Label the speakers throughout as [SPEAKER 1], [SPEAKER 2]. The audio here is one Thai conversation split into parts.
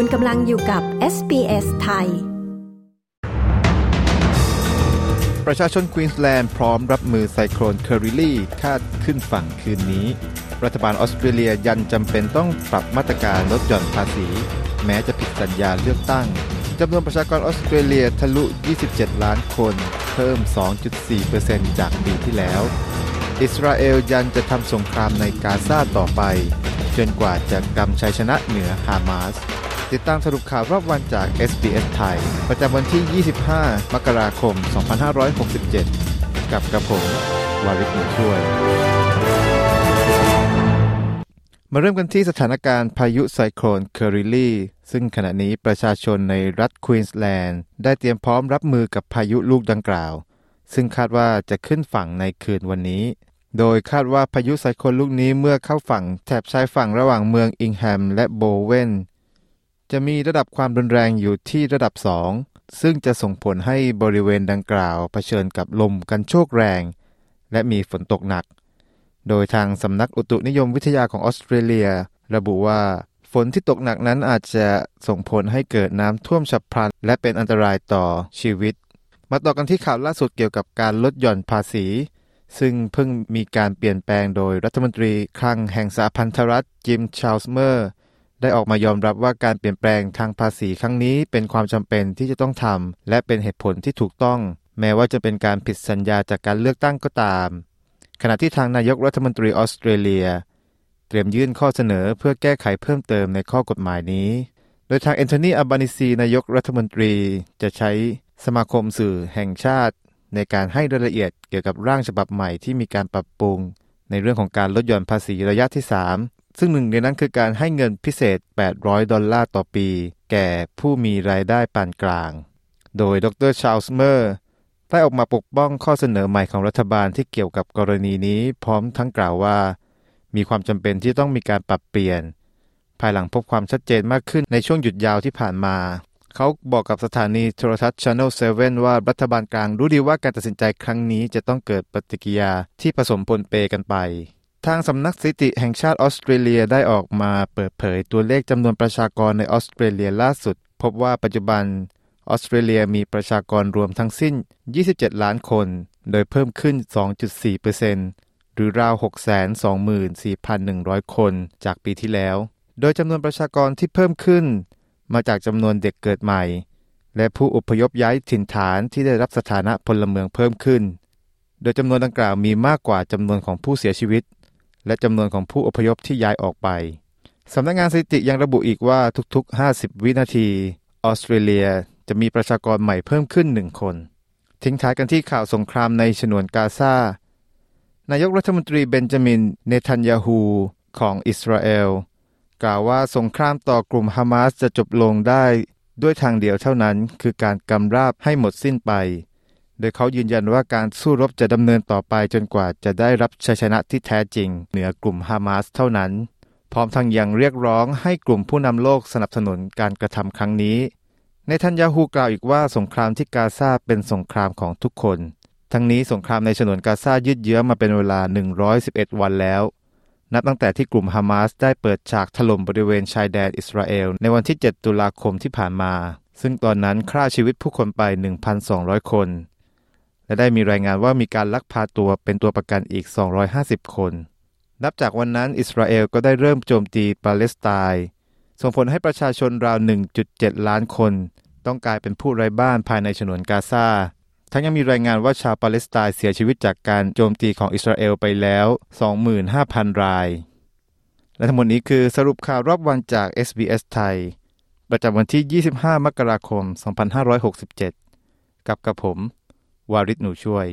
[SPEAKER 1] คุณกำลังอยู่กับ SBS ไทย
[SPEAKER 2] ประชาชนควีนส์แลนด์พร้อมรับมือไซโคลนเคอริลี่คาดขึ้นฝั่งคืนนี้ รัฐบาลออสเตรเลียยันจำเป็นต้องปรับมาตรการลดหย่อนภาษี แม้จะผิดสัญญาเลือกตั้งจำนวนประชากรออสเตรเลียทะลุ 27 ล้านคน เพิ่ม 2.4%จากปีที่แล้ว อิสราเอลยันจะทำสงครามในกาซาต่อไป จนกว่าจะกำชัยชนะเหนือฮามาส ติดตามสรุปข่าวรอบวันจาก SBS ไทย ประจำวันที่ 25 มกราคม 2567 กับกระผม วาริศหนุช่วย มาเริ่มกันที่สถานการณ์พายุไซโคลนเคอริลี่ ซึ่งขณะนี้ประชาชนในรัฐควีนส์แลนด์ได้เตรียมพร้อมรับมือกับพายุลูกดังกล่าว ซึ่งคาดว่าจะขึ้นฝั่งในคืนวันนี้โดยคาดว่าพายุไซโคลนลูกนี้เมื่อเข้าฝั่งแถบชายฝั่งระหว่างเมืองอิงแฮมและโบเวน จะมีระดับความรุนแรงอยู่ที่ระดับ 2 ซึ่งจะส่งผลให้บริเวณดังกล่าวเผชิญกับลมกันโชกแรง และมีฝนตกหนัก โดยทางสำนักอุตุนิยมวิทยาของออสเตรเลีย ระบุว่า ฝนที่ตกหนักนั้นอาจจะส่งผลให้เกิดน้ำท่วมฉับพลัน และเป็นอันตรายต่อชีวิต มาต่อกันที่ข่าวล่าสุดเกี่ยวกับการลดหย่อนภาษี ซึ่งเพิ่งมีการเปลี่ยนแปลงโดยรัฐมนตรีคลังแห่งสหพันธรัฐจิมชาลส์เมอร์ ได้ออกมายอมรับว่าการเปลี่ยนแปลงทางภาษีครั้งนี้เป็นความจำเป็นที่จะต้องทำและเป็นเหตุผลที่ถูกต้อง แม้ว่าจะเป็นการผิดสัญญาจากการเลือกตั้งก็ตาม ขณะที่ทางนายกรัฐมนตรีออสเตรเลีย เตรียมยื่นข้อเสนอเพื่อแก้ไขเพิ่มเติมในข้อกฎหมายนี้ โดยทางแอนโทนีอับบานิซีนายกรัฐมนตรีจะใช้สมาคมสื่อแห่งชาติ ในการให้รายละเอียดเกี่ยวกับร่างฉบับใหม่ที่มีการปรับปรุง ในเรื่องของการลดหย่อนภาษีระยะที่ 3 ซึ่งหนึ่งในนั้นคือการให้เงินพิเศษ 800 ดอลลาร์ต่อปี แก่ผู้มีรายได้ปานกลาง โดยดรชาลส์เมอร์ได้ออกมาปกป้องข้อเสนอใหม่ของรัฐบาลที่เกี่ยวกับกรณีนี้พร้อมทั้งกล่าวว่า มีความจำเป็นที่ต้องมีการปรับเปลี่ยน ภายหลังพบความชัดเจนมากขึ้นในช่วงหยุดยาวที่ผ่านมาเขาบอกกับสถานีโทรทัศน์ Channel 7 ว่ารัฐบาลกลางรู้ดีว่าการตัดสินใจครั้งนี้จะต้องเกิดปฏิกิริยาที่ผสมปนเปกันไป ทางสำนักสถิติแห่งชาติออสเตรเลียได้ออกมาเปิดเผยตัวเลขจำนวนประชากรในออสเตรเลียล่าสุด พบว่าปัจจุบันออสเตรเลียมีประชากรรวมทั้งสิ้น 27 ล้านคน โดยเพิ่มขึ้น 2.4%หรือราว 624,100 คนจากปีที่แล้ว โดยจำนวนประชากรที่เพิ่มขึ้น มาจากจำนวนเด็กเกิดใหม่ และผู้อพยพย้ายถิ่นฐานที่ได้รับสถานะพลเมืองเพิ่มขึ้น โดยจำนวนดังกล่าวมีมากกว่าจำนวนของผู้เสียชีวิต และจำนวนของผู้อพยพที่ย้ายออกไปสำนักงานสถิติยังระบุอีกว่าทุกๆ 50 วินาที ออสเตรเลียจะมีประชากรใหม่เพิ่มขึ้นหนึ่งคน ทิ้งท้ายกันที่ข่าวสงครามในฉนวนกาซานายกรัฐมนตรีเบนจามิน เนทันยาฮูของอิสราเอล กล่าวว่าสงครามต่อกลุ่มฮามาสจะจบลงได้ด้วยทางเดียวเท่านั้น คือการกำราบให้หมดสิ้นไป โดยเขายืนยันว่าการสู้รบจะดำเนินต่อไปจนกว่าจะได้รับชัยชนะที่แท้จริง เหนือกลุ่มฮามาสเท่านั้น พร้อมทั้งยังเรียกร้องให้กลุ่มผู้นำโลกสนับสนุนการกระทำครั้งนี้ ในทันยาฮูกล่าวอีกว่าสงครามที่กาซาเป็นสงครามของทุกคน ทั้งนี้สงครามในฉนวนกาซายืดเยื้อมาเป็นเวลา 111 วันแล้ว นับตั้งแต่ที่กลุ่มฮามาสได้เปิดฉากถล่มบริเวณชายแดนอิสราเอลในวันที่ 7 ตุลาคมที่ผ่านมา ซึ่งตอนนั้นฆ่าชีวิตผู้คนไป 1,200 คน และได้มีรายงานว่ามีการลักพาตัวเป็นตัวประกันอีก 250 คน นับจากวันนั้นอิสราเอลก็ได้เริ่มโจมตีปาเลสไตน์ส่งผลให้ประชาชนราว 1.7 ล้านคน ต้องกลายเป็นผู้ไร้บ้านภายในฉนวนกาซาทั้งยังมีรายงานว่าชาวปาเลสไตน์เสียชีวิตจากการโจมตีของอิสราเอลไปแล้ว 25,000 ราย และทั้งหมดนี้คือสรุปข่าวรอบวันจาก SBS ไทย ประจำวันที่ 25 มกราคม 2567 กับกระผม วาริศหนูช่วย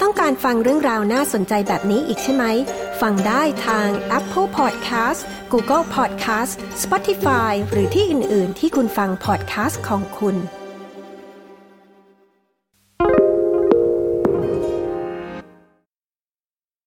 [SPEAKER 1] ต้องการฟังเรื่องราวน่าสนใจแบบนี้อีกใช่ไหม ฟังได้ทาง Apple Podcast Google Podcast Spotify หรือที่อื่น ๆ ที่คุณฟัง podcast ของคุณ